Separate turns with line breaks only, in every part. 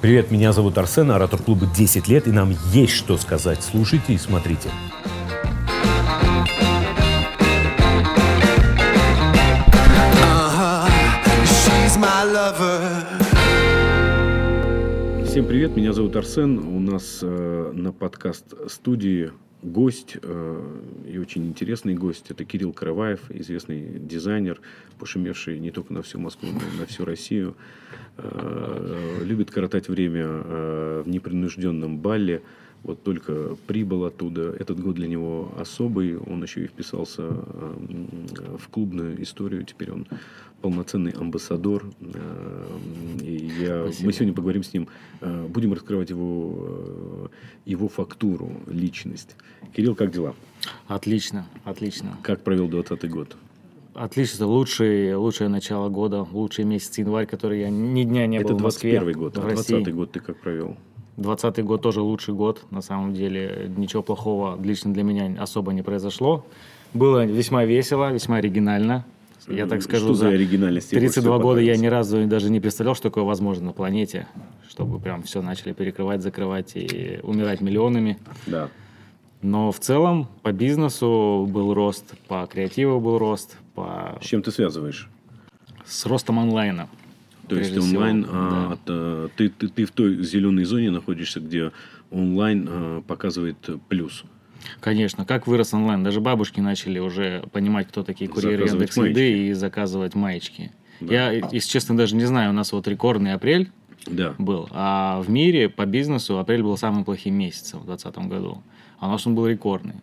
Привет, меня зовут Арсен, оратор клуба 10 лет, и нам есть что сказать. Слушайте и смотрите. Всем привет, меня зовут Арсен. У нас э, на подкаст-студии гость э, и очень интересный гость. Это Кирилл Караваев, известный дизайнер, пошумевший не только на всю Москву, но и на всю Россию. Э, любит коротать время э, в непринужденном бале. Вот только прибыл оттуда. Этот год для него особый. Он еще и вписался э, в клубную историю. Теперь он полноценный амбассадор. И я, мы сегодня поговорим с ним. Будем раскрывать его, его фактуру, личность. Кирилл, как дела?
Отлично, отлично.
Как провел 2020 год?
Отлично, лучший, лучшее начало года, лучший месяц январь, который я ни дня не
Это
был в Москве.
Это 21 год, а 20 год ты как провел?
20 год тоже лучший год, на самом деле. Ничего плохого лично для меня особо не произошло. Было весьма весело, весьма оригинально. Я так скажу,
Что за оригинальность?
32 года я ни разу даже не представлял, что такое возможно на планете. Чтобы прям все начали перекрывать, закрывать и умирать миллионами.
Да.
Но в целом по бизнесу был рост, по креативу был рост. По...
С чем ты связываешь?
С ростом онлайна.
То есть онлайн, всего, а, да. от, а, ты, ты, ты в той зеленой зоне находишься, где онлайн а, показывает плюс.
Конечно, как вырос онлайн. Даже бабушки начали уже понимать, кто такие курьеры Яндекс Еды и заказывать маечки. Да. Я, если честно, даже не знаю, у нас вот рекордный апрель
да.
был. А в мире по бизнесу апрель был самым плохим месяцем в 2020 году а у нас он был рекордный.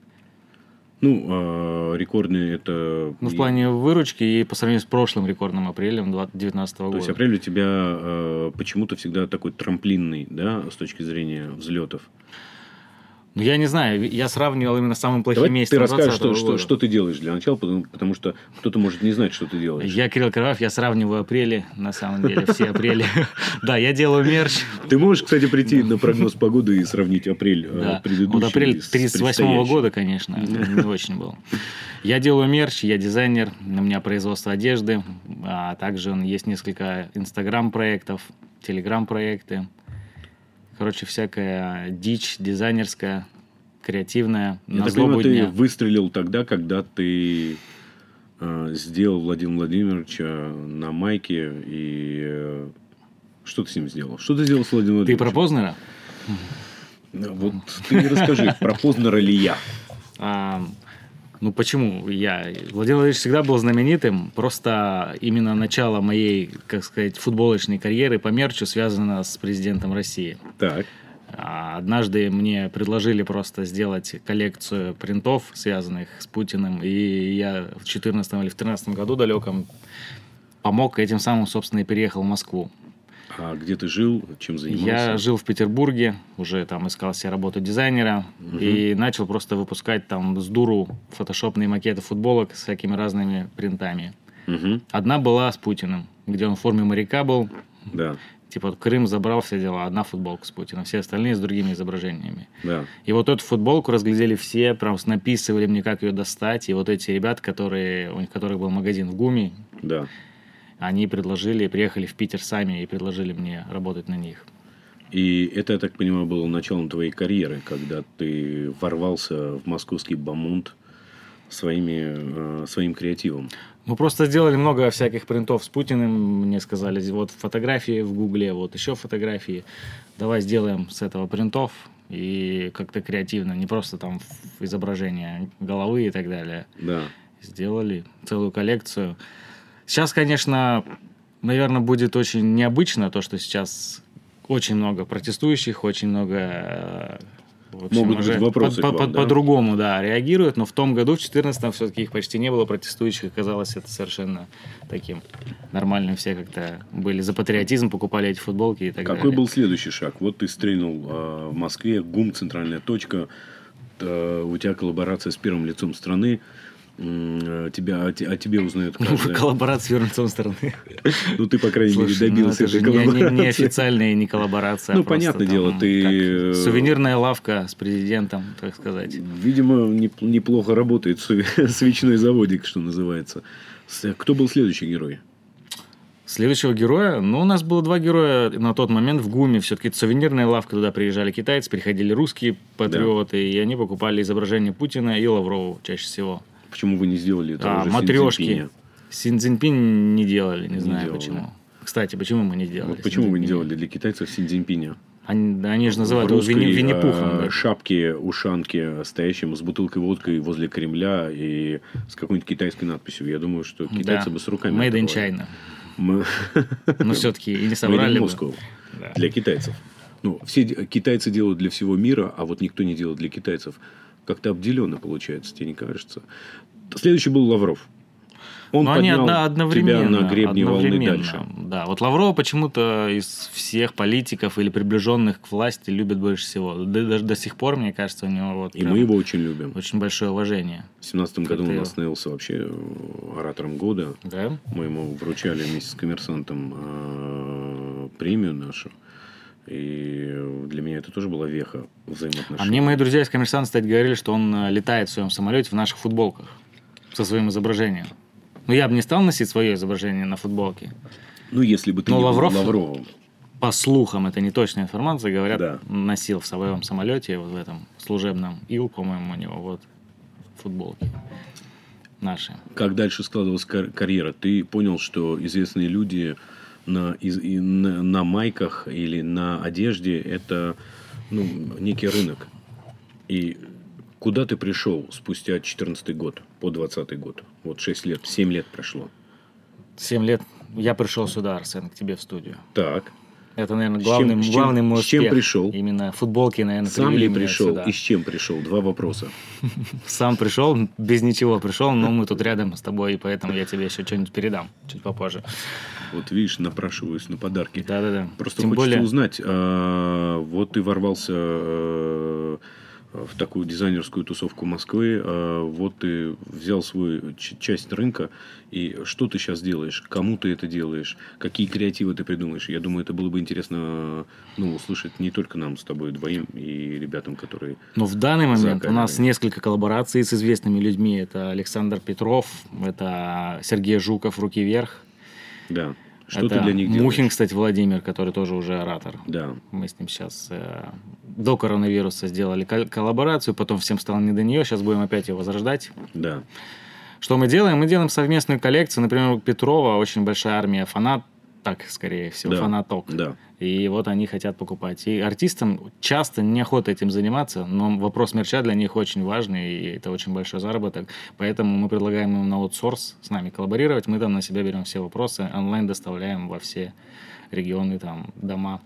Ну, а рекордный это...
Ну, в плане выручки и по сравнению с прошлым рекордным апрелем 2019 года.
То есть апрель у тебя э, почему-то всегда такой трамплинный, да, с точки зрения взлетов?
Я не знаю, я сравнивал именно с самым плохим Давай месяцем
ты расскажешь, что, что, что ты делаешь для начала, потому, потому что кто-то может не знать, что ты делаешь.
Я Кирилл Караваев, я сравниваю апрели, на самом деле, все апрели. Да, я делаю мерч.
Ты можешь, кстати, прийти на прогноз погоды и сравнить апрель э, предыдущий
Вот апрель 38 года, конечно, не очень был. Я делаю мерч, я дизайнер, у меня производство одежды, а также есть несколько инстаграм-проектов, телеграм-проекты. Короче, всякая дичь дизайнерская, креативная.
Я так понимаю, ты выстрелил тогда, когда ты э, сделал Владимира Владимировича на майке и э, что ты с ним сделал? Что ты сделал с Владимиром?
Ты про Познера?
Вот ты расскажи, про Познера ли я?
Ну почему я? Владимир Владимирович всегда был знаменитым, просто именно начало моей, как сказать, футболочной карьеры по мерчу связано с президентом России.
Так.
А однажды мне предложили просто сделать коллекцию принтов, связанных с Путиным, и я в 2014 или в 2013 году далеком помог, этим самым, собственно, и переехал в Москву.
А где ты жил, чем занимался?
Я жил в Петербурге, уже там искал себе работу дизайнера угу. и начал просто выпускать там с дуру фотошопные макеты футболок с всякими разными принтами.
Угу.
Одна была с Путиным, где он в форме моряка был.
Да.
Типа Крым забрал все дела, одна футболка с Путиным, все остальные с другими изображениями.
Да.
И вот эту футболку разглядели все, прям написывали мне, как ее достать. И вот эти ребята, которые, у которых был магазин в ГУМе,
да
они предложили, приехали в Питер сами и предложили мне работать на них.
И это, я так понимаю, было началом твоей карьеры, когда ты ворвался в московский бамунт своими, э, своим креативом.
Мы просто сделали много всяких принтов с Путиным. Мне сказали, вот фотографии в Гугле, вот еще фотографии. Давай сделаем с этого принтов. И как-то креативно, не просто там изображение головы и так далее.
Да.
Сделали целую коллекцию. Сейчас, конечно, наверное, будет очень необычно то, что сейчас очень много протестующих, очень много э,
общем, Могут быть вопросы
по, по, да? по-другому, да, реагируют, но в том году, в 2014 все-таки их почти не было протестующих, казалось это совершенно таким нормальным, все как-то были за патриотизм, покупали эти футболки и так
Какой
далее.
Какой был следующий шаг? Вот ты стрельнул э, в Москве, ГУМ, центральная точка, э, у тебя коллаборация с первым лицом страны, тебя, о, тебе узнают
каждая... Коллаборация с стороны.
Ну, ты, по крайней мере, ну, добился этой коллаборации.
Не, не официальная не коллаборация.
Ну, понятное дело, ты...
Э, сувенирная лавка с президентом, так сказать.
Видимо, неплохо работает свечной заводик, что называется. Кто был следующий герой?
Следующего героя, ну, у нас было два героя на тот момент в ГУМе. Все-таки сувенирная лавка, туда приезжали китайцы, приходили русские патриоты, да. и они покупали изображение Путина и Лаврова чаще всего.
Почему вы не сделали это
а,
уже
матрешки. Синьцзинпинь не делали, не, не знаю делали. почему. Кстати, почему мы не делали? Вот
почему вы не делали для китайцев Синьцзинпиня?
Они, они же называют его Винни, Винни-Пухом.
Да. шапке, ушанке, стоящим с бутылкой водкой возле Кремля и с какой-нибудь китайской надписью. Я думаю, что китайцы да. бы с руками...
Made in China. Мы... Но все-таки и не
соврали бы. Да. Для китайцев. Ну, все китайцы делают для всего мира, а вот никто не делает для китайцев. Как-то обделенно получается, тебе не кажется? Следующий был Лавров. Он Но
они одно, одновременно,
тебя на гребне волны дальше.
Да, вот Лаврова почему-то из всех политиков или приближенных к власти любят больше всего. Даже до сих пор, мне кажется, у него вот
И мы его очень любим.
Очень большое уважение.
В семнадцатом году он становился вообще э, оратором года.
Да?
Мы ему вручали вместе с коммерсантом э, премию нашу. И для меня это тоже была веха взаимоотношений.
А мне мои друзья из коммерсанта, кстати, говорили, что он э, летает в своем самолете в наших футболках со своим изображением. Ну, я бы не стал носить свое изображение на футболке.
Ну, если бы ты Но не Лавров, был Лавровым.
По слухам, это не точная информация, говорят, да. носил в своем самолете, вот в этом служебном Ил, по-моему, у него вот футболки наши.
Как дальше складывалась кар- карьера? Ты понял, что известные люди на, из, и, на, на майках или на одежде это ну, некий рынок. И Куда ты пришел спустя 2014 год, по 2020 год? Вот 6 лет, 7 лет прошло.
7 лет. Я пришел сюда, Арсен, к тебе в студию.
Так.
Это, наверное, главный,
с чем,
главный мой
С чем пришел?
Именно футболки, наверное,
Сам ли пришел и с чем пришел? Два вопроса.
Сам пришел, без ничего пришел, но мы тут рядом с тобой, и поэтому я тебе еще что-нибудь передам чуть попозже.
Вот видишь, напрашиваюсь на подарки.
Да-да-да.
Просто Тем хочется более... узнать, а, вот ты ворвался а, в такую дизайнерскую тусовку Москвы, а вот ты взял свою часть рынка, и что ты сейчас делаешь, кому ты это делаешь, какие креативы ты придумаешь. Я думаю, это было бы интересно ну, услышать не только нам с тобой двоим и ребятам, которые...
Но в данный момент у нас несколько коллабораций с известными людьми. Это Александр Петров, это Сергей Жуков «Руки вверх».
Да.
Что это ты для них делаешь? Мухин, кстати, Владимир, который тоже уже оратор.
Да.
Мы с ним сейчас э, до коронавируса сделали коллаборацию, потом всем стало не до нее, сейчас будем опять ее возрождать.
Да.
Что мы делаем? Мы делаем совместную коллекцию. Например, у Петрова очень большая армия фанат, так, скорее всего,
да.
фанаток.
Да.
И вот они хотят покупать. И артистам часто неохота этим заниматься, но вопрос мерча для них очень важный, и это очень большой заработок. Поэтому мы предлагаем им на аутсорс с нами коллаборировать. Мы там на себя берем все вопросы, онлайн доставляем во все регионы, там, дома.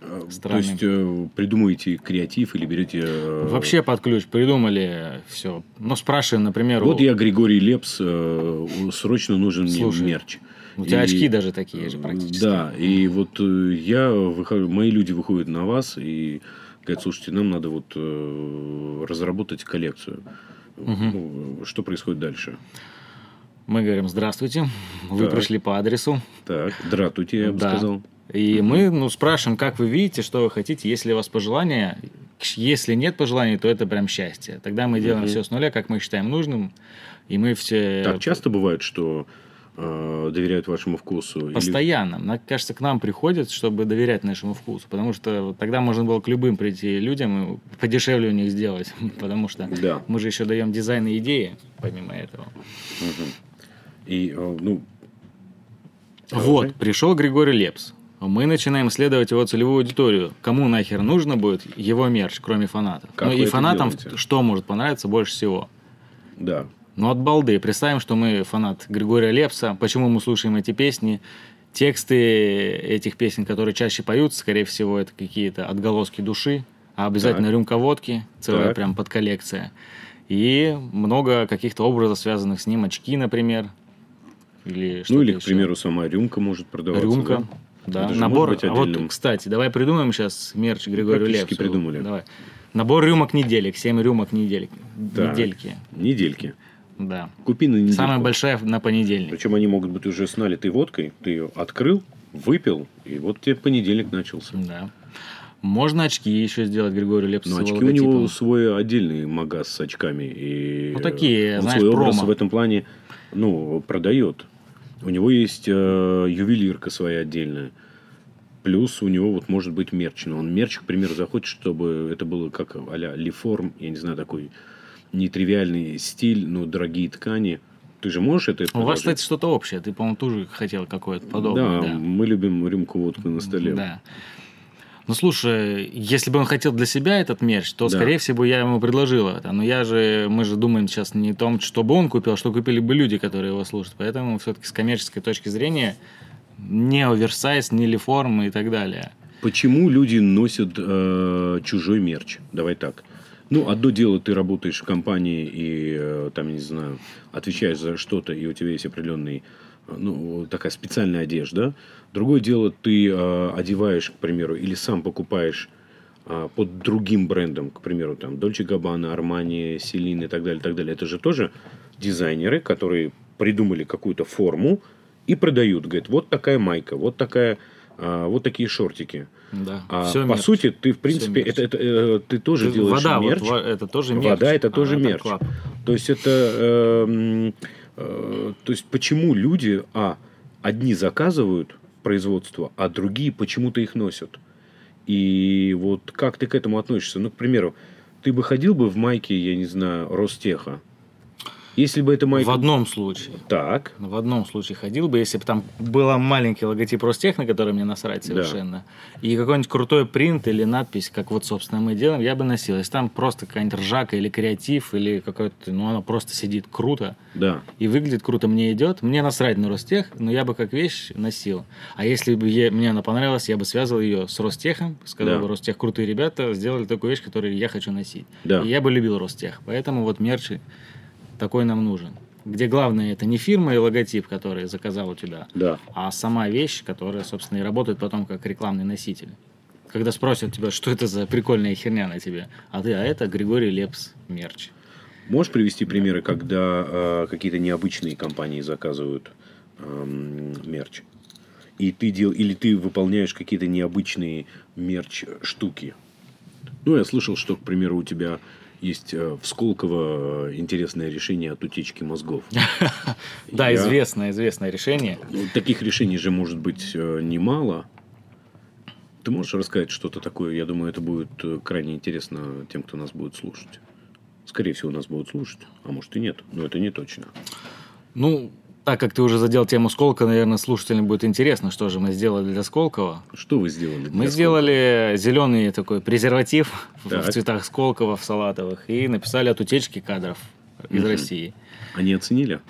А, страны. То есть э, придумываете креатив или берете... Э...
Вообще под ключ придумали все. Ну, спрашиваем, например...
Вот у... я Григорий Лепс, э, срочно нужен Слушай, мне мерч.
У тебя и, очки даже такие же практически.
Да, и вот э, я выхожу, мои люди выходят на вас и говорят, слушайте, нам надо вот э, разработать коллекцию. Угу. Ну, что происходит дальше?
Мы говорим, здравствуйте, вы так. пришли по адресу.
Так, здравствуйте, я бы
да.
сказал.
И мы ну, спрашиваем, как вы видите, что вы хотите, если у вас пожелания. Если нет пожеланий, то это прям счастье. Тогда мы делаем угу. все с нуля, как мы считаем нужным. И мы все...
Так часто бывает, что э, доверяют вашему вкусу?
Постоянно. Или... Мне кажется, к нам приходят, чтобы доверять нашему вкусу. Потому что тогда можно было к любым прийти людям и подешевле у них сделать. Потому что
да.
мы же еще даем дизайн и идеи, помимо этого.
Угу. И, э, ну...
Вот, пришел Григорий Лепс. Мы начинаем исследовать его целевую аудиторию. Кому нахер нужно будет его мерч, кроме фанатов?
Как
ну и фанатам делаете? что может понравиться больше всего?
Да.
Ну, от балды. Представим, что мы фанат Григория Лепса. Почему мы слушаем эти песни? Тексты этих песен, которые чаще поются, скорее всего, это какие-то отголоски души, а обязательно так. рюмка водки, целая так. прям подколлекция. И много каких-то образов, связанных с ним, очки, например. Или
ну, или, к примеру, сама рюмка может продаваться.
Рюмка. Да, да. набор. А вот, кстати, давай придумаем сейчас мерч Григорию Лепсу.
придумали.
Давай. Набор рюмок неделек, 7 рюмок недельки. Да. Недельки.
Недельки.
Да.
Купи на недельку.
Самая большая на понедельник.
Причем они могут быть уже с налитой водкой. Ты ее открыл, выпил, и вот тебе понедельник начался.
Да. Можно очки еще сделать Григорию Лепсу.
Но очки у него свой отдельный магаз с очками. И
ну, такие,
он
знаешь,
свой
промо.
образ в этом плане ну, продает. У него есть э, ювелирка своя отдельная. Плюс у него вот может быть мерч. Но он мерч, к примеру, захочет, чтобы это было как а-ля лиформ, я не знаю, такой нетривиальный стиль, но дорогие ткани. Ты же можешь это
У вас, кстати, что-то общее. Ты, по-моему, тоже хотел какое-то подобное.
Да,
да,
мы любим рюмку водку на столе.
Да. Ну, слушай, если бы он хотел для себя этот мерч, то,
Да.
скорее всего, я ему предложил это. Но я же, мы же думаем сейчас не о том, чтобы он купил, а что купили бы люди, которые его слушают. Поэтому все-таки с коммерческой точки зрения не оверсайз, не лиформ и так далее.
Почему люди носят э, чужой мерч? Давай так. Ну, одно дело, ты работаешь в компании и, э, там, не знаю, отвечаешь за что-то, и у тебя есть определенный, э, ну, такая специальная одежда. Другое дело, ты э, одеваешь, к примеру, или сам покупаешь э, под другим брендом, к примеру, там, Дольче Габбана, Армани, Селин и так далее, и так далее. Это же тоже дизайнеры, которые придумали какую-то форму и продают. Говорят, вот такая майка, вот такая, а, вот такие шортики.
Да.
А
Всё
по
мерч.
сути, ты, в принципе, это, это, э, ты тоже делаешь
Вода, вот
мерч.
во- это тоже мерч.
Вода это тоже
А,
мерч.
клап.
То есть это, э, э, то есть почему люди, а, одни заказывают производство, а другие почему-то их носят. И вот как ты к этому относишься? Ну, к примеру, ты бы ходил бы в майке, я не знаю, Ростеха. Если бы эта майка...
В одном случае.
Так,
В одном случае ходил бы, если бы там был маленький логотип Ростех, на который мне насрать совершенно, и какой-нибудь крутой принт или надпись, как вот, собственно, мы делаем, я бы носил. Если там просто какая-нибудь ржака или креатив, или какой-то, ну, оно просто сидит круто,
да.
и выглядит круто, мне идет, мне насрать на Ростех, но я бы как вещь носил. А если бы е- мне она понравилась, я бы связал ее с Ростехом, сказал
Да.
бы, Ростех крутые ребята, сделали такую вещь, которую я хочу носить.
Да.
И я бы любил Ростех. Поэтому вот мерч такой нам нужен. Где главное это не фирма и логотип, который заказал у тебя,
Да.
а сама вещь, которая, собственно, и работает потом как рекламный носитель. Когда спросят тебя, что это за прикольная херня на тебе, а ты, а это Григорий Лепс мерч.
Можешь привести примеры, когда э, какие-то необычные компании заказывают эм, мерч? И ты дел... Или ты выполняешь какие-то необычные мерч штуки? Ну, я слышал, что, к примеру, у тебя есть э, в Сколково э, интересное решение от утечки мозгов.
Да, известное, известное решение.
Таких решений же может быть э, немало. Ты можешь рассказать что-то такое? Я думаю, это будет крайне интересно тем, кто нас будет слушать. Скорее всего, нас будут слушать, а может и нет, но это не точно.
Ну, так как ты уже задел тему Сколково, наверное, слушателям будет интересно, что же мы сделали для Сколково.
Что вы сделали? для
Мы сделали зеленый такой презерватив в-
Так.
в цветах Сколково, в салатовых, и написали от утечки кадров из
Мгм.
России.
Сколково? Они оценили?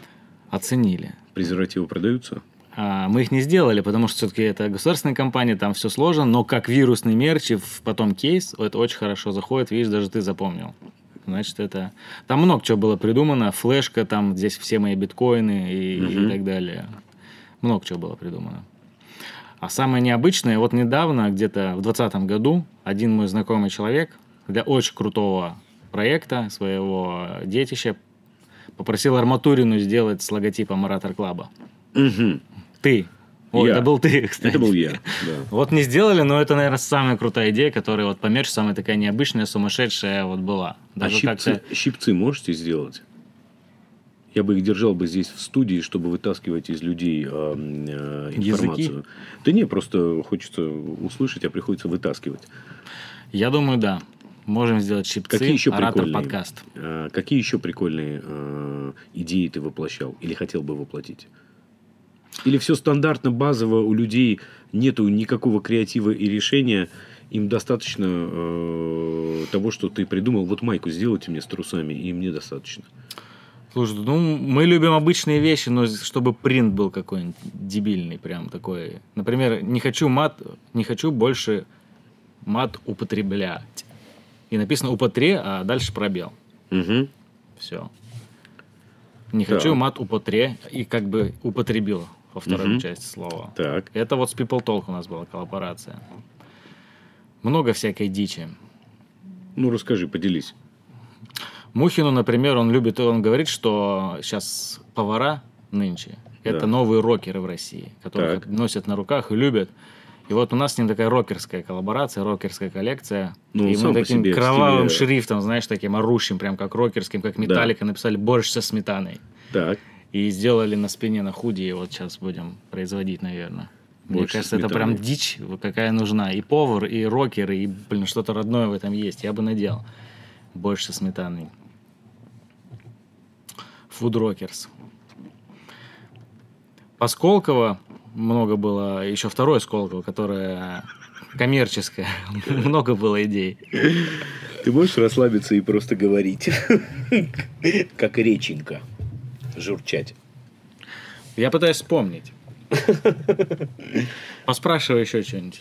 Оценили.
Презервативы продаются?
А, Мы их не сделали, потому что все-таки это государственная компания, там все сложно, но как вирусный мерч и потом кейс, это очень хорошо заходит, видишь, даже ты запомнил. Значит, это... Там много чего было придумано, флешка, там здесь все мои биткоины и, и
Мгм.
так далее. Много чего было придумано. А самое необычное, вот недавно, где-то в 2020 году, один мой знакомый человек для очень крутого проекта, своего детища, попросил арматурину сделать с логотипом Оратор Клаба.
Мгм.
Ты. Ой,
Я.
это был ты, кстати.
Это был я. Да.
Вот не сделали, но это, наверное, самая крутая идея, которая вот по мерчу самая такая необычная, сумасшедшая вот была.
А
Даже
щипцы,
как-то...
щипцы можете сделать? Я бы их держал бы здесь в студии, чтобы вытаскивать из людей э, э, информацию. Да не, просто хочется услышать, а приходится вытаскивать.
Я думаю, да. Можем сделать щипцы.
Какие еще
Оратор
прикольные?
подкаст.
Э, какие еще прикольные э, идеи ты воплощал или хотел бы воплотить? Или все стандартно, базово у людей нету никакого креатива и решения, им достаточно э, того, что ты придумал. Вот майку сделайте мне с трусами, и мне достаточно.
Слушай, ну, мы любим обычные вещи, но чтобы принт был какой-нибудь дебильный, прям такой. Например, не хочу мат, не хочу больше мат употреблять. И написано употре, а дальше пробел.
Мгм.
Все. Не
Так.
хочу мат употре и как бы употребил во второй
Мгм.
части слова.
Так.
Это вот с People Talk у нас была коллаборация. Много всякой дичи.
Ну, расскажи, поделись.
Мухину, например, он любит, он говорит, что сейчас повара нынче это
Да.
новые рокеры в России, которых
Так.
носят на руках и любят. И вот у нас с ним такая рокерская коллаборация, рокерская коллекция.
Ну,
и мы таким
себе
кровавым
стиле-
шрифтом, знаешь, таким орущим, прям как рокерским, как металлика, написали борщ со сметаной.
Так.
И сделали на спине на худи, и вот сейчас будем производить, наверное. Мне Больше кажется, это прям дичь, какая нужна. И повар, и рокер, и, блин, что-то родное в этом есть. Я бы надел больше сметаны. Food Rockers. По Сколково много было, еще второе Сколково, которое коммерческое. много было идей.
Ты можешь расслабиться и просто говорить, как реченька, журчать.
Я пытаюсь вспомнить. Поспрашивай еще что-нибудь.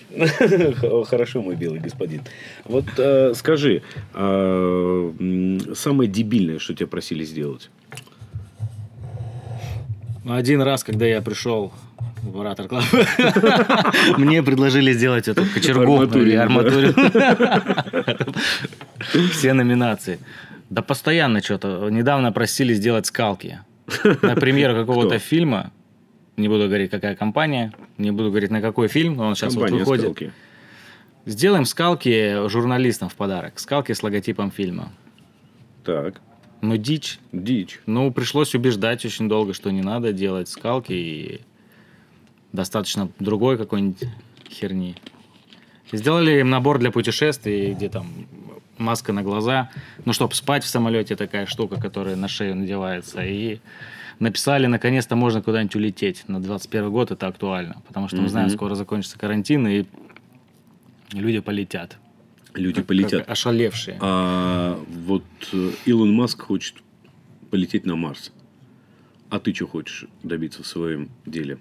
Хорошо, мой белый господин. Вот э, скажи, э, самое дебильное, что тебя просили сделать?
Один раз, когда я пришел в Оратор Клаб, мне предложили сделать эту кочергу или арматуру. Все номинации. Да постоянно что-то. Недавно просили сделать скалки. На премьеру какого-то фильма не буду говорить, какая компания, не буду говорить, на какой фильм, он сейчас вот выходит. Скалки. Сделаем скалки журналистам в подарок. Скалки с логотипом фильма.
Так.
Ну, дичь.
Дичь.
Ну, пришлось убеждать очень долго, что не надо делать скалки и достаточно другой какой-нибудь херни. Сделали им набор для путешествий, где там маска на глаза, ну, чтобы спать в самолете, такая штука, которая на шею надевается, и написали, наконец-то можно куда-нибудь улететь. На 21 год это актуально, потому что мы знаем, скоро закончится карантин, и люди полетят.
Люди как, полетят. Как
ошалевшие.
А вот э, Илон Маск хочет полететь на Марс. А ты что хочешь добиться в своем деле?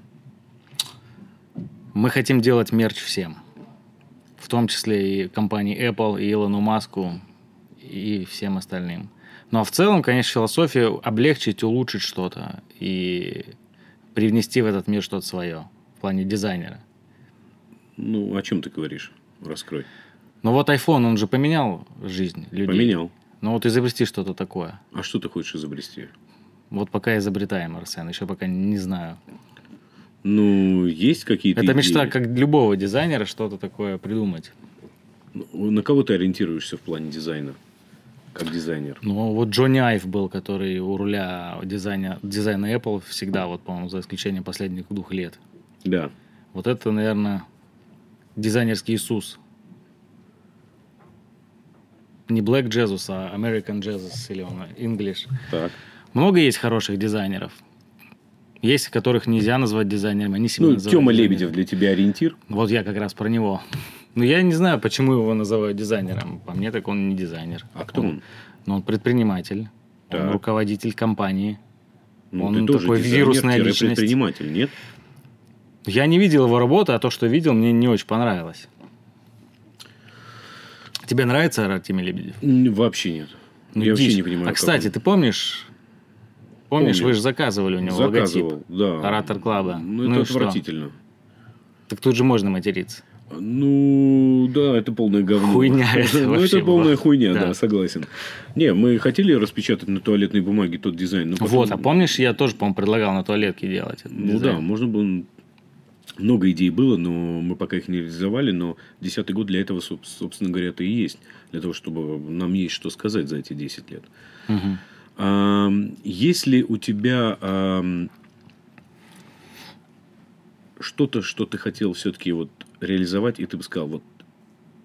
Мы хотим делать мерч всем. В том числе и компании Apple, и Илону Маску, и всем остальным. Ну а в целом, конечно, философия облегчить, улучшить что-то и привнести в этот мир что-то свое в плане дизайнера.
Ну, о чем ты говоришь? Раскрой.
Ну вот iPhone, он же поменял жизнь людей.
Поменял.
Ну вот изобрести что-то такое.
А что ты хочешь изобрести?
Вот пока изобретаем, Арсен, еще пока не знаю.
Ну, есть какие-то
Это идеи? мечта как любого дизайнера что-то такое придумать.
Ну, на кого ты ориентируешься в плане дизайна? как дизайнер?
Ну, вот Джонни Айв был, который у руля дизайна, дизайна Apple всегда, вот, по-моему, за исключением последних двух лет.
Да.
Вот это, наверное, дизайнерский Иисус. Не Black Jesus, а American Jesus, или он English.
Так.
Много есть хороших дизайнеров. Есть, которых нельзя назвать дизайнерами, они себя
Ну, Тёма Лебедев для тебя ориентир?
Вот я как раз про него. Ну, я не знаю, почему его называют дизайнером. По мне, так он не дизайнер.
А кто он?
Ну, он предприниматель. Так. Он руководитель компании.
Ну, он ты тоже такой вирусная личность. предприниматель, нет?
Я не видел его работы, а то, что видел, мне не очень понравилось. Тебе нравится Артемий Лебедев?
Вообще нет. Ну, я дичь. вообще не понимаю.
А, кстати, ты помнишь... Помнишь, Помню. вы же заказывали у него Заказывал, логотип?
да.
Оратор Клаба.
Ну, это ну отвратительно. Что?
Так тут же можно материться.
Ну, да, это полное говно.
Хуйня это
Ну, это полная хуйня, да. да, согласен. Не, мы хотели распечатать на туалетной бумаге тот дизайн. Но
потом... Вот, а помнишь, я тоже, по-моему, предлагал на туалетке делать
Ну да, можно было... Много идей было, но мы пока их не реализовали, но десятый год для этого, собственно говоря, это и есть. Для того, чтобы нам есть что сказать за эти 10 лет.
Угу.
А, если у тебя что-то, что ты хотел все-таки вот реализовать, и ты бы сказал, вот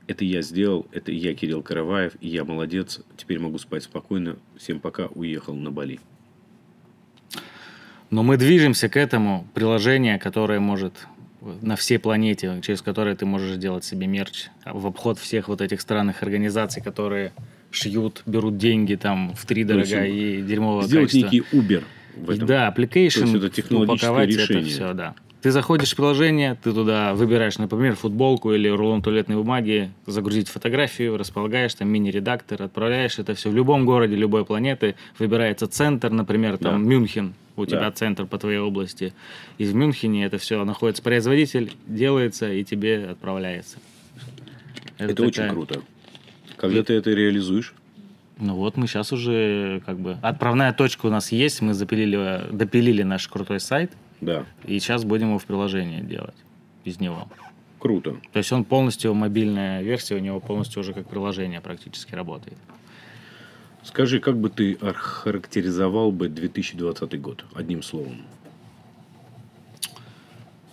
это я сделал, это я Кирилл Караваев, и я молодец, теперь могу спать спокойно, всем пока, уехал на Бали.
Но мы движемся к этому. Приложение, которое может на всей планете, через которое ты можешь сделать себе мерч в обход всех вот этих странных организаций, которые шьют, берут деньги там в три дорога и дерьмового
сделать
качества.
некий Uber в этом.
Да, application,
То есть это технологическое решение.
это все, да. Ты заходишь в приложение, ты туда выбираешь, например, футболку или рулон туалетной бумаги, загрузить фотографию, располагаешь там мини-редактор, отправляешь это все в любом городе, любой планеты, выбирается центр, например, там да. Мюнхен, у тебя да. центр по твоей области, и в Мюнхене это все находится производитель, делается и тебе отправляется.
Это, это такая... очень круто. Когда ты это реализуешь?
Ну вот мы сейчас уже как бы отправная точка у нас есть, мы запилили, допилили наш крутой сайт,
да.
И сейчас будем его в приложении делать из него.
Круто.
То есть он полностью, мобильная версия у него полностью уже как приложение практически работает.
Скажи, как бы ты характеризовал бы 2020 год одним словом?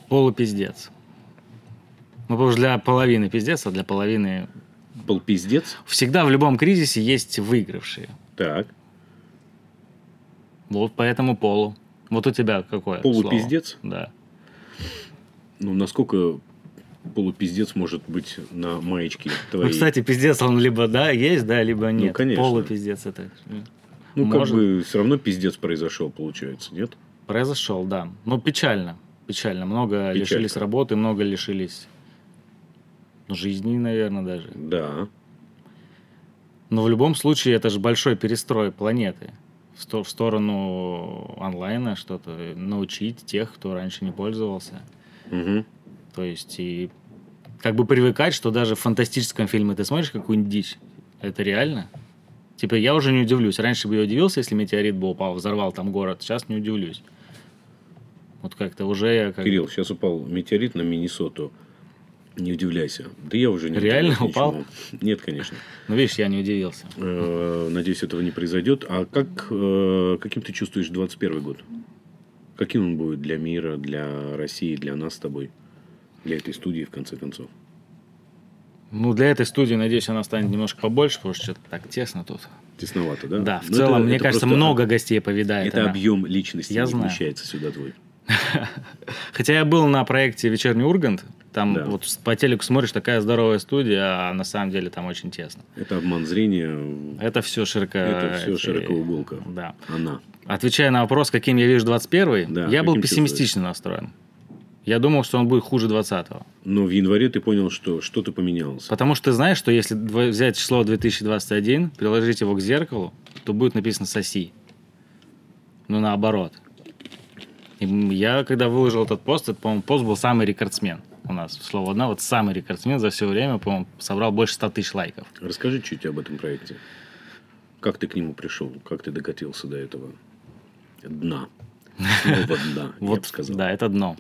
Полупиздец. Ну, потому что для половины пиздец, а для половины...
Полпиздец?
Всегда в любом кризисе есть выигравшие.
Так.
Вот поэтому полу. Вот у тебя какое
Полупиздец?
Слово? Да.
Ну, насколько полупиздец может быть на маечке твоей?
Ну, кстати, пиздец он либо да, есть, да, либо нет.
Ну, конечно.
Полупиздец это...
Ну, может... как бы все равно пиздец произошел, получается, нет?
Произошел, да. Ну, печально. Печально. Много Печально. лишились работы, много лишились жизни, наверное, даже.
Да.
Но в любом случае это же большой перестрой планеты в, в сторону онлайна что-то, научить тех, кто раньше не пользовался.
Угу.
То есть и как бы привыкать, что даже в фантастическом фильме ты смотришь какую-нибудь дичь, это реально. Типа я уже не удивлюсь. Раньше бы я удивился, если метеорит бы упал, взорвал там город. Сейчас не удивлюсь. Вот как-то уже я... Как...
Кирилл, сейчас упал метеорит на Миннесоту. Не удивляйся. Да я уже не
Реально упал?
Нет, конечно.
Ну, видишь, я не удивился.
Э, надеюсь, этого не произойдет. А как, э, каким ты чувствуешь 21 год? Каким он будет для мира, для России, для нас с тобой? Для этой студии, в конце концов?
Ну, для этой студии, надеюсь, она станет немножко побольше, потому что что-то так тесно тут.
Тесновато, да?
Да, в Но ну, целом, это, мне это кажется, много гостей повидает.
Это она. объем личности
я
не
знаю.
сюда твой.
Хотя я был на проекте «Вечерний Ургант», там да. вот по телеку смотришь, такая здоровая студия, а на самом деле там очень тесно.
Это обман зрения.
Это все широко...
Это все широкоуголка.
Да.
Она.
Отвечая на вопрос, каким я вижу 21-й, да, я был пессимистично настроен. Я думал, что он будет хуже 20-го.
Но в январе ты понял, что что-то поменялось.
Потому что ты знаешь, что если взять число 2021, приложить его к зеркалу, то будет написано «соси». Ну, наоборот. И я, когда выложил этот пост, этот, по-моему, пост был самый рекордсмен у нас. Слово одна, вот самый рекордсмен за все время, по-моему, собрал больше 100 тысяч лайков.
Расскажи чуть об этом проекте. Как ты к нему пришел? Как ты докатился до этого дна? Снова дна,
вот, я бы сказал. Да, это дно.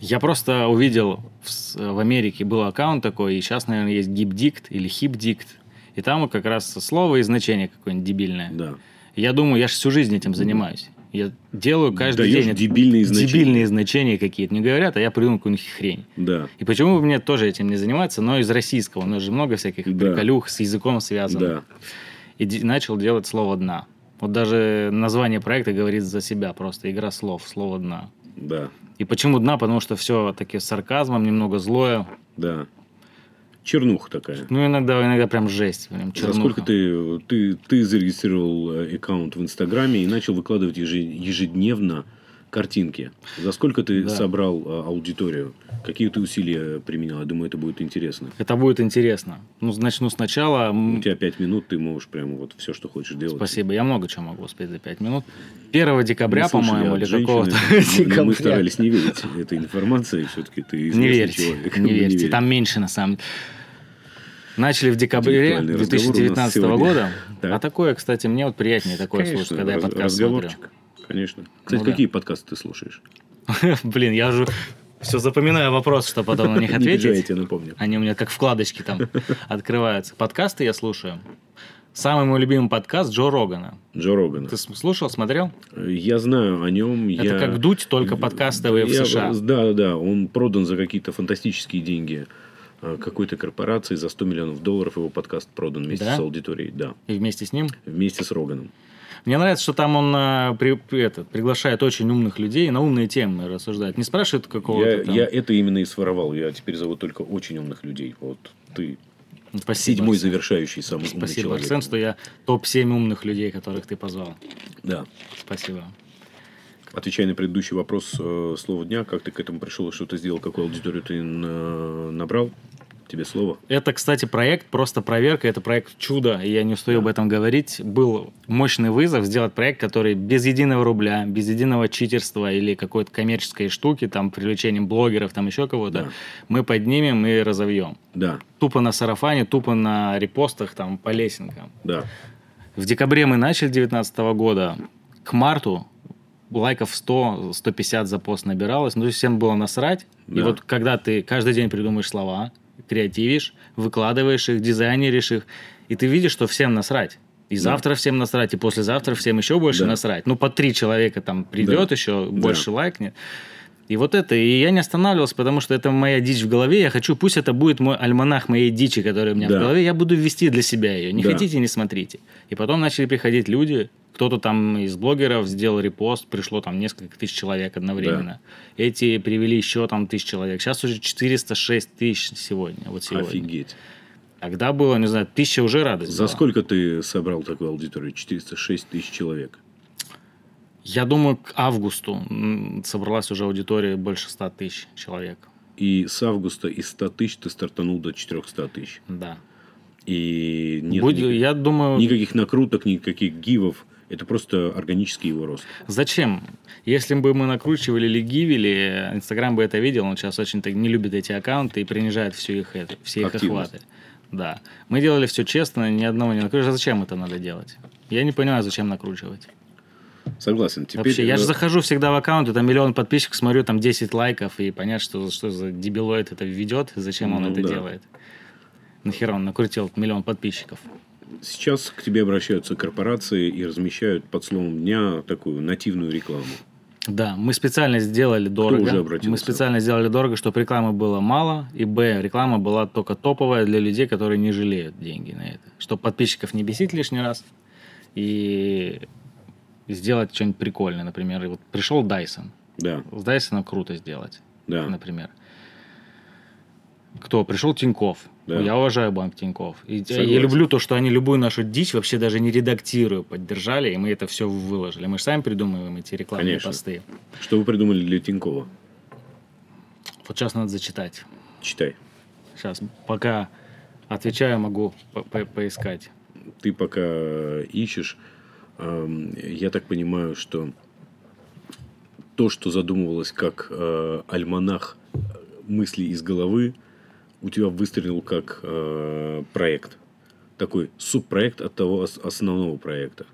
Я просто увидел в, в Америке был аккаунт такой, и сейчас, наверное, есть гипдикт или хипдикт. И там как раз слово и значение какое-нибудь дебильное.
Да.
Я думаю, я же всю жизнь этим занимаюсь. Я делаю каждый
Даешь
день
дебильные значения.
дебильные значения какие-то. Не говорят, а я придумал какую-нибудь хрень.
Да.
И почему бы мне тоже этим не заниматься, но из российского. У нас же много всяких да. приколюх с языком связано.
Да.
И начал делать слово «дна». Вот даже название проекта говорит за себя просто. Игра слов, слово «дна».
Да.
И почему «дна»? Потому что все таки с сарказмом, немного злое.
Да. Чернуха такая.
Ну, иногда, иногда прям жесть. Прям
чернуха. За сколько ты, ты, ты зарегистрировал э, аккаунт в Инстаграме и начал выкладывать ежедневно картинки? За сколько ты да. собрал э, аудиторию? Какие ты усилия применял? Я думаю, это будет интересно.
Это будет интересно. Ну, начну сначала.
У тебя пять минут, ты можешь прямо вот все, что хочешь делать.
Спасибо. Я много чего могу успеть за пять минут. 1 декабря, по-моему, или какого-то
декабря. Мы старались не верить этой информации. Все-таки ты
не верьте,
человек.
Не верьте. Там меньше, на самом деле. Начали в декабре 2019 года. Да. А такое, кстати, мне вот приятнее такое Конечно, слушать, когда я подкаст
смотрю. Конечно. Кстати, ну, какие да. подкасты ты слушаешь?
Блин, я уже все запоминаю вопрос, что потом на них ответить.
Не я тебе напомню.
Они у меня как вкладочки там открываются. Подкасты я слушаю. Самый мой любимый подкаст Джо Рогана.
Джо Рогана.
Ты слушал, смотрел?
Я знаю о нем.
Это
я...
как дуть, только подкастовые я... в США.
Да, да, он продан за какие-то фантастические деньги а, какой-то корпорации за 100 миллионов долларов его подкаст продан вместе да? с аудиторией. Да.
И вместе с ним?
Вместе с Роганом.
Мне нравится, что там он а, при, этот, приглашает очень умных людей на умные темы рассуждать. Не спрашивает какого-то
я, там... я это именно и своровал. Я теперь зову только очень умных людей. Вот ты
Спасибо,
седьмой завершающий самый
Спасибо, умный
человек.
Арсен, что я топ-7 умных людей, которых ты позвал.
Да.
Спасибо.
Отвечая на предыдущий вопрос э, слова дня, как ты к этому пришел, что ты сделал, какую аудиторию ты набрал? Тебе слово.
Это, кстати, проект, просто проверка, это проект чудо, и я не устаю об этом говорить. Был мощный вызов сделать проект, который без единого рубля, без единого читерства или какой-то коммерческой штуки, там, привлечением блогеров, там еще кого-то, да. мы поднимем и разовьем.
Да.
Тупо на сарафане, тупо на репостах, там, по лесенкам.
Да.
В декабре мы начали 2019 года. К марту лайков 100-150 за пост набиралось. Ну, всем было насрать. Да. И вот когда ты каждый день придумаешь слова, креативишь, выкладываешь их, дизайнеришь их, и ты видишь, что всем насрать. И да. завтра всем насрать, и послезавтра всем еще больше да. насрать. Ну, по три человека там придет да. еще, больше да. лайкнет. И вот это, и я не останавливался, потому что это моя дичь в голове. Я хочу, пусть это будет мой альманах моей дичи, которая у меня да. в голове. Я буду вести для себя ее. Не да. хотите, не смотрите. И потом начали приходить люди, кто-то там из блогеров сделал репост, пришло там несколько тысяч человек одновременно. Да. Эти привели еще там тысяч человек. Сейчас уже 406 тысяч сегодня. Вот сегодня.
Офигеть.
Тогда было, не знаю, тысяча уже радость.
За была. сколько ты собрал такую аудиторию? 406 тысяч человек.
Я думаю, к августу собралась уже аудитория больше 100 тысяч человек.
И с августа из 100 тысяч ты стартанул до 400 тысяч.
Да.
И нет
Будь, никаких, я думаю...
никаких накруток, никаких гивов. Это просто органический его рост.
Зачем? Если бы мы накручивали или гивили, Инстаграм бы это видел, он сейчас очень так не любит эти аккаунты и принижает все их, это, все их охваты. Да. Мы делали все честно, ни одного не накручивали. Зачем это надо делать? Я не понимаю, зачем накручивать.
Согласен. Теперь...
Вообще, я же захожу всегда в аккаунт, и там миллион подписчиков, смотрю, там 10 лайков, и понять, что, что за дебилоид это ведет, зачем он ну, это да. делает. Нахера он накрутил миллион подписчиков.
Сейчас к тебе обращаются корпорации и размещают под словом дня такую нативную рекламу.
Да, мы специально сделали дорого. Кто уже обратился? Мы специально сделали дорого, чтобы рекламы было мало, и б, реклама была только топовая для людей, которые не жалеют деньги на это. Чтобы подписчиков не бесить лишний раз. И сделать что-нибудь прикольное, например. Вот пришел Dyson.
Да.
С Dyson круто сделать.
Да.
Например. Кто? Пришел Тиньков. Да. Я уважаю банк Тиньков. И я люблю то, что они любую нашу дичь вообще даже не редактируя поддержали, и мы это все выложили. Мы же сами придумываем эти рекламные Конечно. посты.
Что вы придумали для Тинькова?
Вот сейчас надо зачитать.
Читай.
Сейчас, пока отвечаю, могу по -по поискать.
Ты пока ищешь. Я так понимаю, что то, что задумывалось как э, альманах мыслей из головы, у тебя выстрелил как э, проект. Такой субпроект от того основного проекта.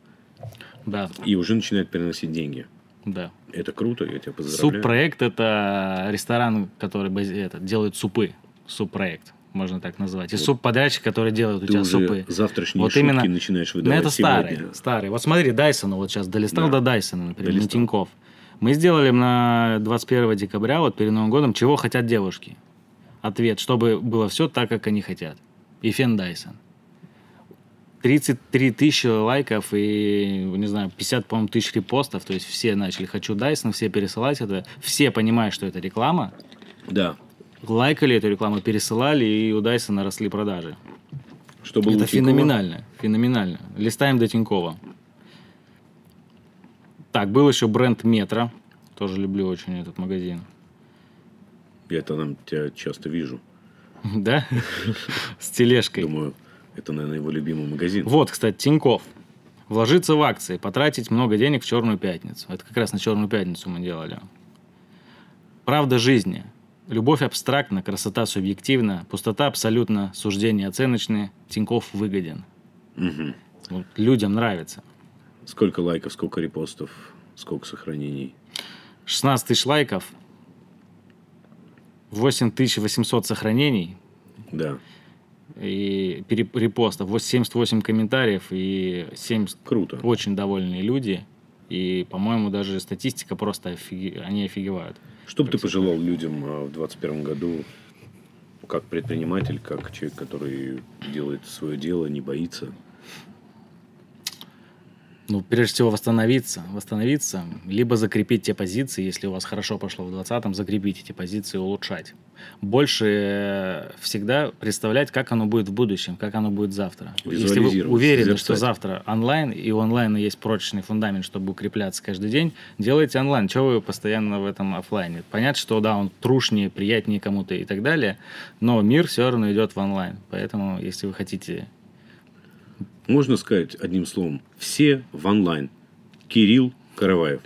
Да.
И уже начинает приносить деньги.
Да.
Это круто, я тебя поздравляю.
Субпроект – это ресторан, который это, делает супы. Субпроект можно так назвать. И вот. субподрядчик, который делает у тебя
уже
супы.
завтрашние вот шутки именно... начинаешь выдавать
Ну, это старый, старый. Вот смотри, Дайсона, вот сейчас долистал да. до Дайсона, например, долистал. Тиньков. Мы сделали на 21 декабря, вот перед Новым годом, чего хотят девушки. Ответ, чтобы было все так, как они хотят. И фен Дайсон. 33 тысячи лайков и, не знаю, 50, по-моему, тысяч репостов. То есть все начали «хочу Дайсон», все пересылать это. Все понимают, что это реклама.
Да
лайкали эту рекламу, пересылали, и у Дайсона росли продажи.
Что было
Это феноменально, феноменально. Листаем до Тинькова. Так, был еще бренд Метро. Тоже люблю очень этот магазин.
Я там тебя часто вижу.
Да? С тележкой.
Думаю, это, наверное, его любимый магазин.
Вот, кстати, Тиньков. Вложиться в акции, потратить много денег в Черную пятницу. Это как раз на Черную пятницу мы делали. Правда жизни. Любовь абстрактна, красота субъективна, пустота абсолютно, суждения оценочные, Тиньков выгоден.
Угу.
Вот людям нравится.
Сколько лайков, сколько репостов, сколько сохранений?
16 тысяч лайков, 8800 сохранений.
Да.
И репостов, 78 комментариев и 70
Круто.
очень довольные люди. И, по-моему, даже статистика просто офиге... они офигевают.
Что бы ты пожелал людям а, в 2021 году, как предприниматель, как человек, который делает свое дело, не боится?
Ну, прежде всего, восстановиться, восстановиться, либо закрепить те позиции, если у вас хорошо пошло в 2020-м, закрепить эти позиции и улучшать. Больше э, всегда представлять, как оно будет в будущем, как оно будет завтра. Если вы уверены, что завтра онлайн, и у онлайна есть прочный фундамент, чтобы укрепляться каждый день, делайте онлайн. Чего вы постоянно в этом офлайне? Понятно, что да, он трушнее, приятнее кому-то и так далее, но мир все равно идет в онлайн. Поэтому, если вы хотите
можно сказать одним словом, все в онлайн. Кирилл Караваев.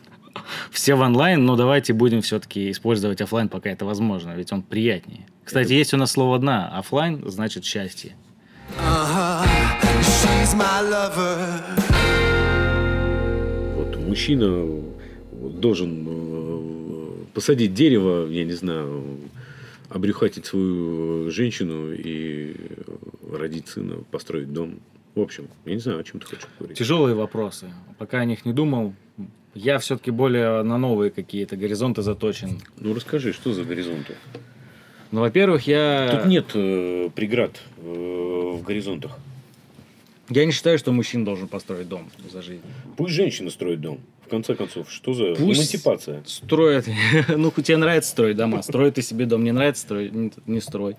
Все в онлайн, но давайте будем все-таки использовать офлайн, пока это возможно, ведь он приятнее. Кстати, это... есть у нас слово «дна». Офлайн значит счастье.
Вот мужчина должен э, посадить дерево, я не знаю, обрюхатить свою женщину и родить сына, построить дом. В общем, я не знаю, о чем ты хочешь говорить.
Тяжелые вопросы. Пока о них не думал. Я все-таки более на новые какие-то горизонты заточен.
Ну, расскажи, что за горизонты?
Ну, во-первых, я...
Тут нет э, преград э, в горизонтах.
Я не считаю, что мужчина должен построить дом за жизнь.
Пусть женщина строит дом. В конце концов, что за Пусть эмансипация?
Строят. ну, тебе нравится строить дома. Строй ты себе дом. Не нравится строить, не, не строй.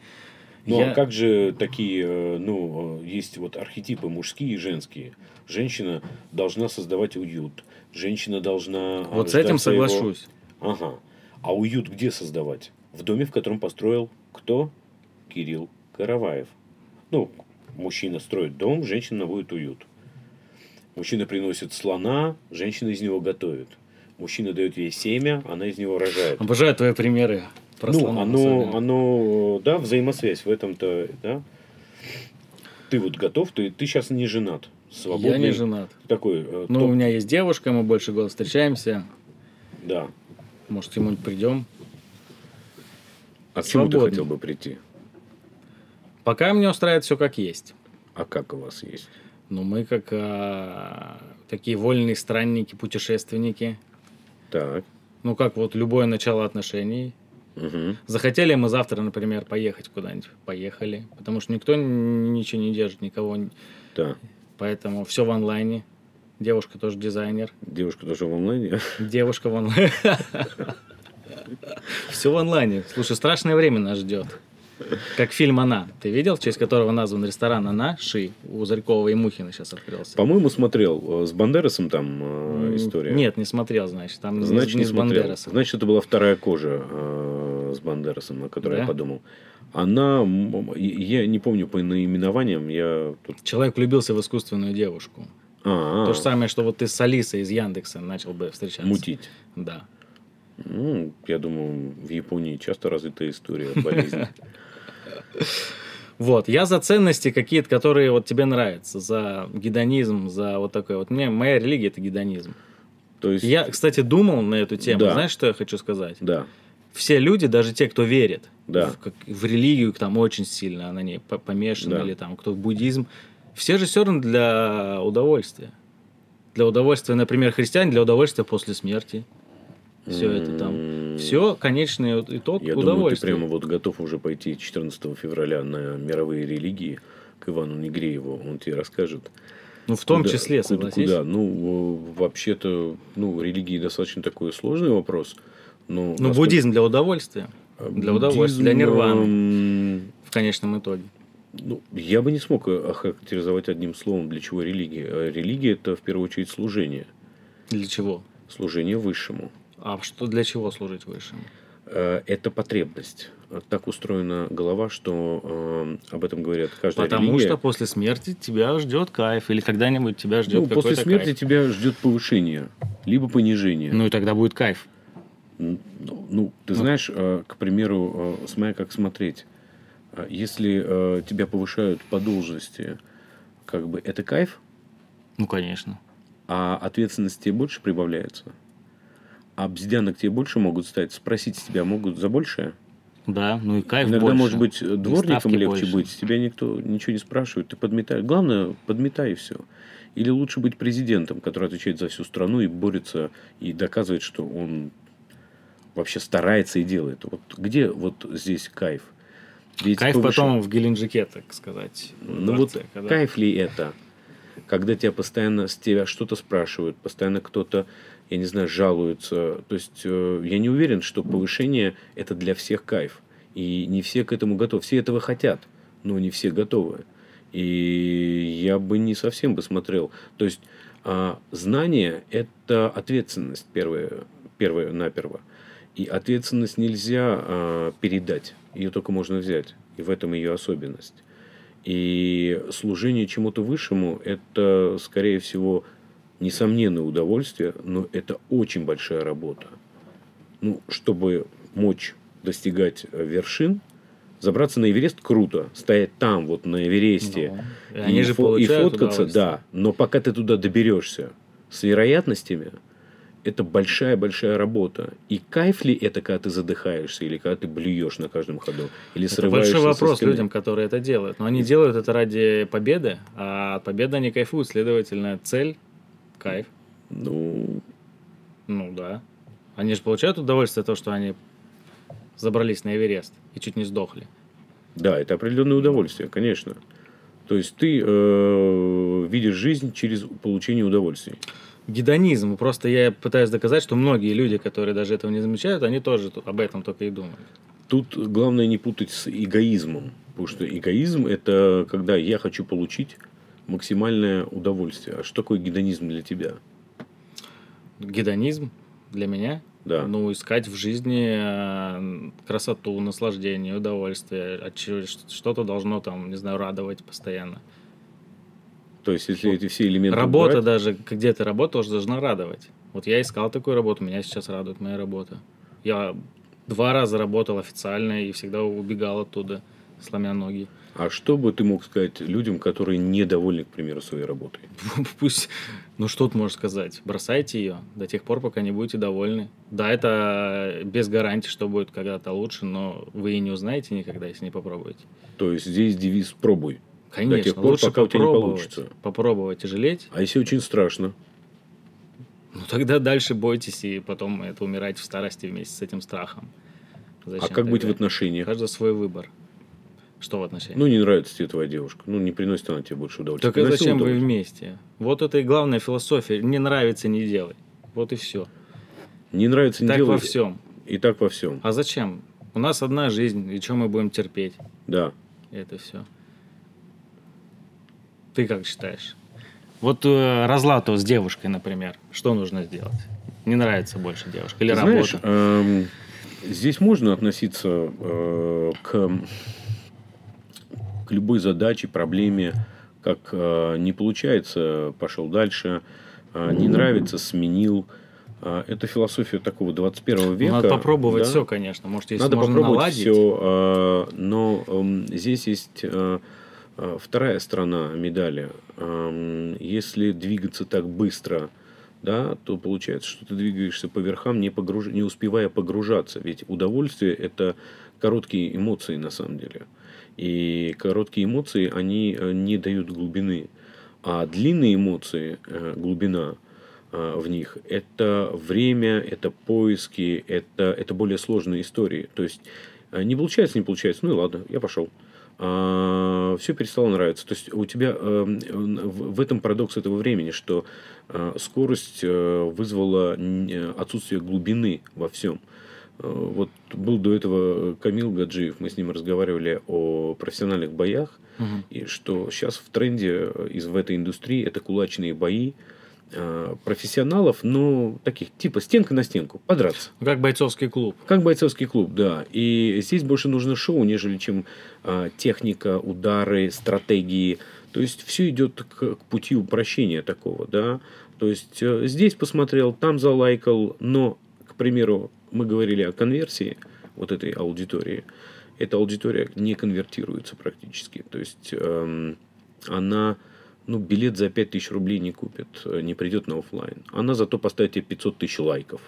Ну, я... а как же такие, э, ну, э, есть вот архетипы мужские и женские. Женщина должна создавать уют. Женщина должна...
Вот с этим своего... соглашусь.
Ага. А уют где создавать? В доме, в котором построил кто? Кирилл Караваев. Ну, мужчина строит дом, женщина будет уют. Мужчина приносит слона, женщина из него готовит. Мужчина дает ей семя, она из него рожает.
Обожаю твои примеры.
Ну, оно, оно, да, взаимосвязь в этом-то, да. Ты вот готов, ты, ты сейчас не женат.
Свободный. Я не женат.
Такой. Э,
ну, топ... у меня есть девушка, мы больше года встречаемся.
Да.
Может, ему придем.
А к чему ты хотел бы прийти?
Пока мне устраивает все как есть.
А как у вас есть?
Ну, мы как а, такие вольные странники, путешественники.
Так.
Ну, как вот любое начало отношений.
Угу.
Захотели мы завтра, например, поехать куда-нибудь. Поехали. Потому что никто ничего не держит, никого.
Да.
Поэтому все в онлайне. Девушка тоже дизайнер.
Девушка тоже в онлайне?
Девушка в онлайне. Все в онлайне. Слушай, страшное время нас ждет. Как фильм «Она». Ты видел, в честь которого назван ресторан «Она» Ши у Зарькова и Мухина сейчас открылся?
По-моему, смотрел. Э, с Бандерасом там э, история.
Нет, не смотрел, значит. Там
значит, не, не с Бандерасом. Значит, это была вторая кожа э, с Бандерасом, о которой да? я подумал. Она, я не помню по наименованиям, я...
Человек влюбился в искусственную девушку.
А-а-а.
То же самое, что вот ты с Алисой из Яндекса начал бы встречаться.
Мутить.
Да.
Ну, я думаю, в Японии часто развитая история болезни.
Вот, я за ценности какие-то, которые вот тебе нравятся, за гедонизм, за вот такой вот. Мне моя религия это гедонизм.
То есть...
Я, кстати, думал на эту тему. Да. Знаешь, что я хочу сказать?
Да.
Все люди, даже те, кто верит
да.
в, как, в религию, там очень сильно на ней помешаны, да. или там кто в буддизм, все же все равно для удовольствия. Для удовольствия, например, христиане для удовольствия после смерти все это там. Все, конечный итог
Я думаю, ты прямо вот готов уже пойти 14 февраля на мировые религии к Ивану Негрееву. Он тебе расскажет.
Ну, в том куда, числе, согласись.
Куда? Ну, вообще-то, ну, религии достаточно такой сложный вопрос. Но
ну, насколько... буддизм для удовольствия. Для удовольствия, для нирваны. В конечном итоге.
Ну, я бы не смог охарактеризовать одним словом, для чего религия. А религия – это, в первую очередь, служение.
Для чего?
Служение высшему.
А что для чего служить высшему?
Э, это потребность. Так устроена голова, что э, об этом говорят каждая
Потому
религия.
что после смерти тебя ждет кайф, или когда-нибудь тебя ждет
ну, после смерти
кайф.
тебя ждет повышение, либо понижение.
Ну и тогда будет кайф.
Ну, ну ты ну. знаешь, э, к примеру, э, смотря как смотреть, э, если э, тебя повышают по должности, как бы это кайф?
Ну, конечно.
А ответственности больше прибавляется? А обезьянок тебе больше могут стать? Спросить тебя могут за большее?
Да, ну и кайф
Иногда,
больше.
может быть, дворником легче больше. быть. Тебя никто ничего не спрашивает. Ты подметаешь. Главное, подметай и все. Или лучше быть президентом, который отвечает за всю страну и борется, и доказывает, что он вообще старается и делает. Вот где вот здесь кайф?
Ведь кайф повыше... потом в Геленджике, так сказать.
Ну дворце, вот когда... кайф ли это? Когда тебя постоянно с тебя что-то спрашивают, постоянно кто-то я не знаю, жалуются. То есть э, я не уверен, что повышение это для всех кайф. И не все к этому готовы. Все этого хотят, но не все готовы. И я бы не совсем бы смотрел. То есть а, знание – это ответственность первое, первое наперво. И ответственность нельзя а, передать. Ее только можно взять. И в этом ее особенность. И служение чему-то высшему – это, скорее всего, несомненное удовольствие, но это очень большая работа. Ну, чтобы мочь достигать э, вершин, забраться на Эверест круто, стоять там, вот на Эвересте,
ну, и, они же фо- и
фоткаться, да. Но пока ты туда доберешься с вероятностями, это большая-большая работа. И кайф ли это, когда ты задыхаешься, или когда ты блюешь на каждом ходу, или
это большой вопрос людям, которые это делают. Но они делают это ради победы, а от победы они кайфуют. Следовательно, цель – кайф.
Ну...
Ну, да. Они же получают удовольствие от того, что они забрались на Эверест и чуть не сдохли.
Да, это определенное удовольствие, конечно. То есть ты э, видишь жизнь через получение удовольствия
гедонизм. Просто я пытаюсь доказать, что многие люди, которые даже этого не замечают, они тоже об этом только и думают.
Тут главное не путать с эгоизмом. Потому что эгоизм – это когда я хочу получить максимальное удовольствие. А что такое гедонизм для тебя?
Гедонизм для меня?
Да.
Ну, искать в жизни э, красоту, наслаждение, удовольствие. Что-то должно там, не знаю, радовать постоянно.
То есть, если эти все элементы
Работа убрать... даже, где ты работаешь, должна радовать. Вот я искал такую работу, меня сейчас радует моя работа. Я два раза работал официально и всегда убегал оттуда, сломя ноги.
А что бы ты мог сказать людям, которые недовольны, к примеру, своей работой?
Пусть, ну что ты можешь сказать? Бросайте ее до тех пор, пока не будете довольны. Да, это без гарантии, что будет когда-то лучше, но вы и не узнаете никогда, если не попробуете.
То есть здесь девиз «пробуй».
Конечно, до тех пор, лучше пока у тебя не получится. Попробовать и жалеть.
А если очень страшно?
Ну тогда дальше бойтесь и потом это умирать в старости вместе с этим страхом.
Зачем а как тогда? быть в отношениях?
Каждый свой выбор. Что в отношениях?
Ну, не нравится тебе твоя девушка. Ну, не приносит она тебе больше удовольствия.
Так а зачем вы вместе? Вот это и главная философия. Не нравится, не делай. Вот и все.
Не нравится, не так делай.
Так во всем.
И так во всем.
А зачем? У нас одна жизнь, и что мы будем терпеть?
Да.
Это все. Ты как считаешь? Вот э, разлату с девушкой, например, что нужно сделать? Не нравится больше девушка или
Знаешь, работа? Эм, здесь можно относиться э, к, к любой задаче, проблеме, как э, не получается, пошел дальше, э, не нравится, сменил. Э, это философия такого 21 века.
Надо попробовать да? все, конечно. Может, если
Надо
можно
попробовать
наладить.
все, э, но э, здесь есть э, вторая сторона медали. Если двигаться так быстро, да, то получается, что ты двигаешься по верхам, не, погруж... не успевая погружаться. Ведь удовольствие – это короткие эмоции на самом деле. И короткие эмоции, они э, не дают глубины. А длинные эмоции, э, глубина э, в них – это время, это поиски, это, это более сложные истории. То есть, не получается, не получается, ну и ладно, я пошел. А, все перестало нравиться. То есть у тебя эм, в этом парадокс этого времени, что э, скорость э, вызвала отсутствие глубины во всем. Э, вот был до этого Камил Гаджиев, мы с ним разговаривали о профессиональных боях, угу. и что сейчас в тренде из в этой индустрии это кулачные бои, Э, профессионалов, ну, таких, типа стенка на стенку, подраться.
Как бойцовский клуб.
Как бойцовский клуб, да. И здесь больше нужно шоу, нежели чем э, техника, удары, стратегии. То есть, все идет к, к пути упрощения такого, да. То есть, э, здесь посмотрел, там залайкал, но, к примеру, мы говорили о конверсии вот этой аудитории. Эта аудитория не конвертируется практически. То есть, э, она ну, билет за 5000 рублей не купит, э, не придет на офлайн. Она зато поставит тебе 500 тысяч лайков.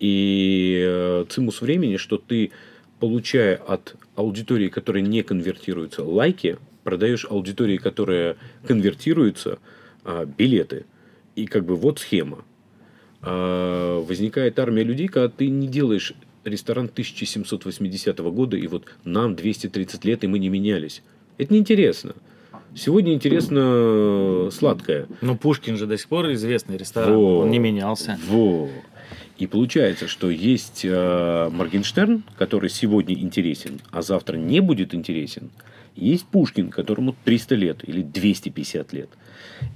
И э, цимус времени, что ты, получая от аудитории, которая не конвертируется, лайки, продаешь аудитории, которая конвертируется, а, билеты. И как бы вот схема. А, возникает армия людей, когда ты не делаешь ресторан 1780 года, и вот нам 230 лет, и мы не менялись. Это неинтересно. Сегодня интересно э, сладкое.
Ну, Пушкин же до сих пор известный ресторан. Во, Он не менялся.
Во. И получается, что есть э, Моргенштерн, который сегодня интересен, а завтра не будет интересен. Есть Пушкин, которому 300 лет или 250 лет.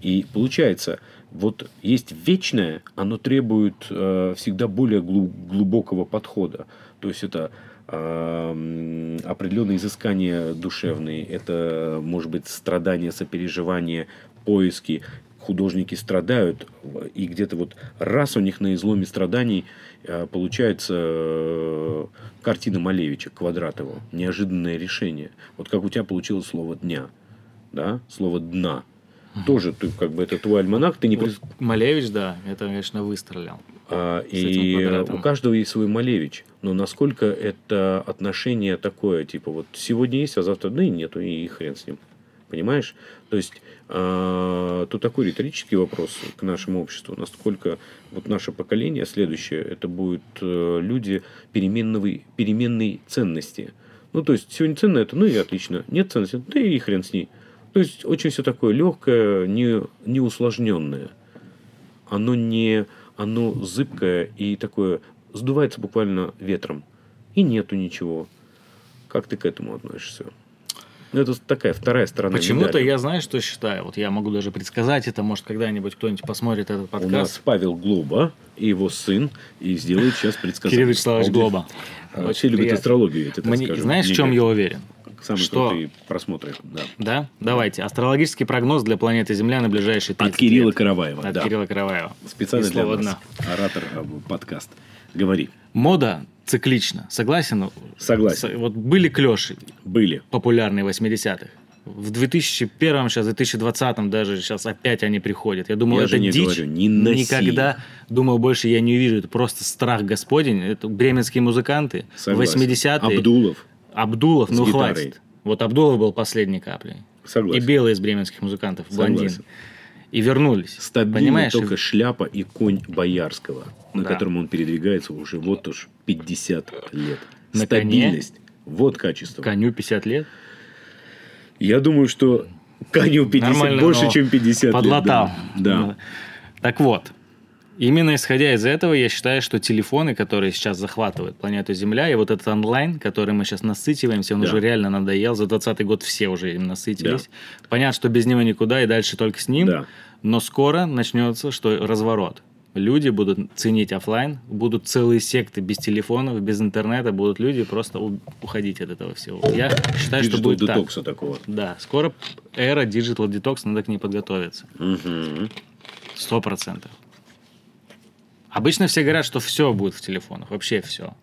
И получается, вот есть вечное, оно требует э, всегда более глубокого подхода. То есть это определенные изыскания душевные, это может быть страдания, сопереживание, поиски. Художники страдают, и где-то вот раз у них на изломе страданий э, получается э, картина Малевича, Квадратова, неожиданное решение. Вот как у тебя получилось слово «дня», да, слово «дна». Тоже ты как бы это твой альманах, ты не... Вот
Малевич, да, это, конечно, выстрелил.
А, и у каждого есть свой Малевич. Но насколько это отношение такое, типа вот сегодня есть, а завтра ну и нету, и хрен с ним. Понимаешь? То есть э, тут такой риторический вопрос к нашему обществу. Насколько вот наше поколение следующее, это будут э, люди переменной, переменной ценности. Ну, то есть, сегодня ценно это, ну и отлично. Нет ценности, да и хрен с ней. То есть, очень все такое легкое, не, не усложненное. Оно не оно зыбкое и такое сдувается буквально ветром. И нету ничего. Как ты к этому относишься? Ну, это такая вторая сторона
Почему-то я знаю, что считаю. Вот я могу даже предсказать это. Может, когда-нибудь кто-нибудь посмотрит этот подкаст. У нас
Павел Глоба и его сын и сделает сейчас предсказание.
Кирилл Вячеславович Глоба.
Вообще любит астрологию, я тебе
Мне, скажу. Знаешь, в чем я уверен?
Самые что... крутые просмотры. Да.
да? Давайте. Астрологический прогноз для планеты Земля на ближайшие 30
От Кирилла
лет.
Караваева.
От да. Кирилла Караваева.
Специально для нас. Оратор э, подкаст. Говори.
Мода циклична. Согласен?
Согласен.
Вот были клеши.
Были.
Популярные 80-х. В 2001, сейчас, 2020 даже сейчас опять они приходят. Я думал,
я
это
не
дичь.
Говорю, не носи.
Никогда, думал, больше я не увижу. Это просто страх господень. Это бременские музыканты.
Согласен.
80-е.
Абдулов.
Абдулов, ну гитарой. хватит. Вот Абдулов был последней каплей.
Согласен.
И белые из бременских музыкантов, блондин. И вернулись.
Стабильно Понимаешь? только шляпа и конь Боярского, на да. котором он передвигается уже вот уж 50 лет.
На
Стабильность.
Коне?
Вот качество.
Коню 50 лет?
Я думаю, что коню 50 Нормально, больше, чем 50
подлатал.
лет. Да. да.
Так вот, Именно исходя из этого, я считаю, что телефоны, которые сейчас захватывают планету Земля, и вот этот онлайн, который мы сейчас насытиваемся, он да. уже реально надоел. За 2020 год все уже им насытились. Да. Понятно, что без него никуда, и дальше только с ним.
Да.
Но скоро начнется что разворот. Люди будут ценить офлайн, будут целые секты без телефонов, без интернета, будут люди просто уходить от этого всего. Я считаю,
digital
что будет
детокса
так.
такого.
Да, скоро эра digital detox, надо к ней подготовиться. Сто процентов. Обычно все говорят, что все будет в телефонах, вообще все.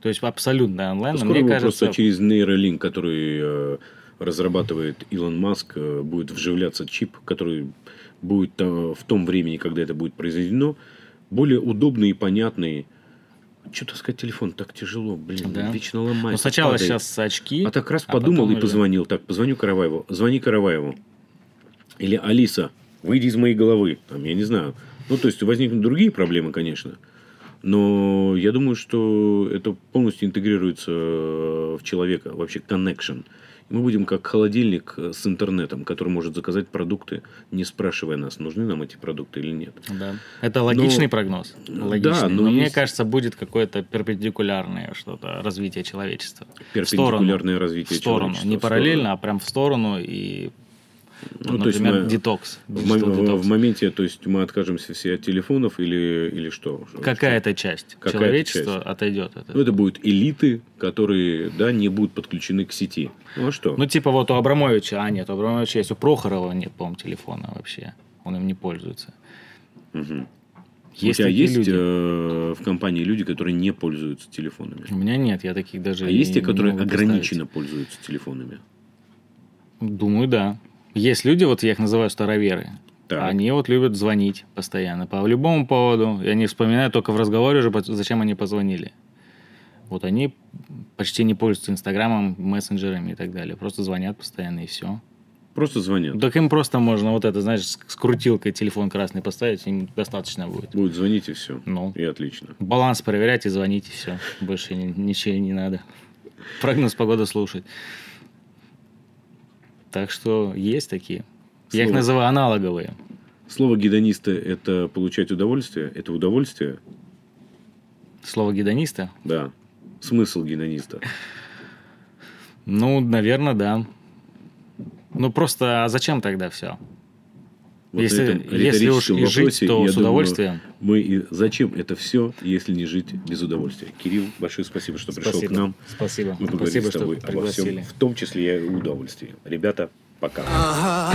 То есть абсолютно онлайн.
Скоро мне кажется, просто через нейролинк, который э, разрабатывает Илон Маск, э, будет вживляться чип, который будет э, в том времени, когда это будет произведено, более удобный и понятный. Что сказать телефон так тяжело, блин, да. вечно ломается.
Ну сначала падает. сейчас очки.
А так раз а подумал и позвонил. Уже... Так, позвоню Караваеву. Звони Караваеву. Или Алиса, выйди из моей головы. Там, я не знаю. Ну, то есть, возникнут другие проблемы, конечно. Но я думаю, что это полностью интегрируется в человека, вообще connection. Мы будем как холодильник с интернетом, который может заказать продукты, не спрашивая нас, нужны нам эти продукты или нет.
Да. Это логичный но, прогноз. Логичный. Да, но, но есть... мне кажется, будет какое-то перпендикулярное что-то развитие человечества.
Перпендикулярное
в сторону,
развитие
в сторону.
человечества.
Не параллельно, а прям в сторону и ну,
например,
то есть мы, детокс.
В, детокс. в моменте, то есть мы откажемся все от телефонов или, или что?
Какая-то часть Какая человечества часть? отойдет от этого.
Ну, это будут элиты, которые да, не будут подключены к сети. Ну, а что?
Ну, типа вот у Абрамовича, а нет, у Абрамовича есть, у Прохорова нет, по-моему, телефона вообще. Он им не пользуется.
Угу. Есть у тебя есть люди? Э, в компании люди, которые не пользуются телефонами?
У меня нет, я таких даже
А есть те, которые ограниченно пользуются телефонами?
Думаю, да. Есть люди, вот я их называю староверы. Так. Они вот любят звонить постоянно по любому поводу. И они вспоминают только в разговоре уже, зачем они позвонили. Вот они почти не пользуются Инстаграмом, мессенджерами и так далее. Просто звонят постоянно и все.
Просто звонят.
Так им просто можно вот это, знаешь, с крутилкой телефон красный поставить, им достаточно будет.
Будет звонить и все.
Ну.
И отлично.
Баланс проверять и звонить, и все. Больше ничего не надо. Прогноз погоды слушать. Так что есть такие. Слово. Я их называю аналоговые.
Слово гедониста – это получать удовольствие? Это удовольствие?
Слово гедониста?
Да. Смысл гедониста?
Ну, наверное, да. Ну, просто, а зачем тогда все?
Вот если, если уж и
жить, то с удовольствием.
Думаю, мы и зачем это все, если не жить без удовольствия? Кирилл, большое спасибо, что спасибо. пришел к нам.
Спасибо.
Мы поговорили
спасибо,
с тобой
что обо всем,
в том числе и удовольствии. Ребята, пока.
Uh-huh.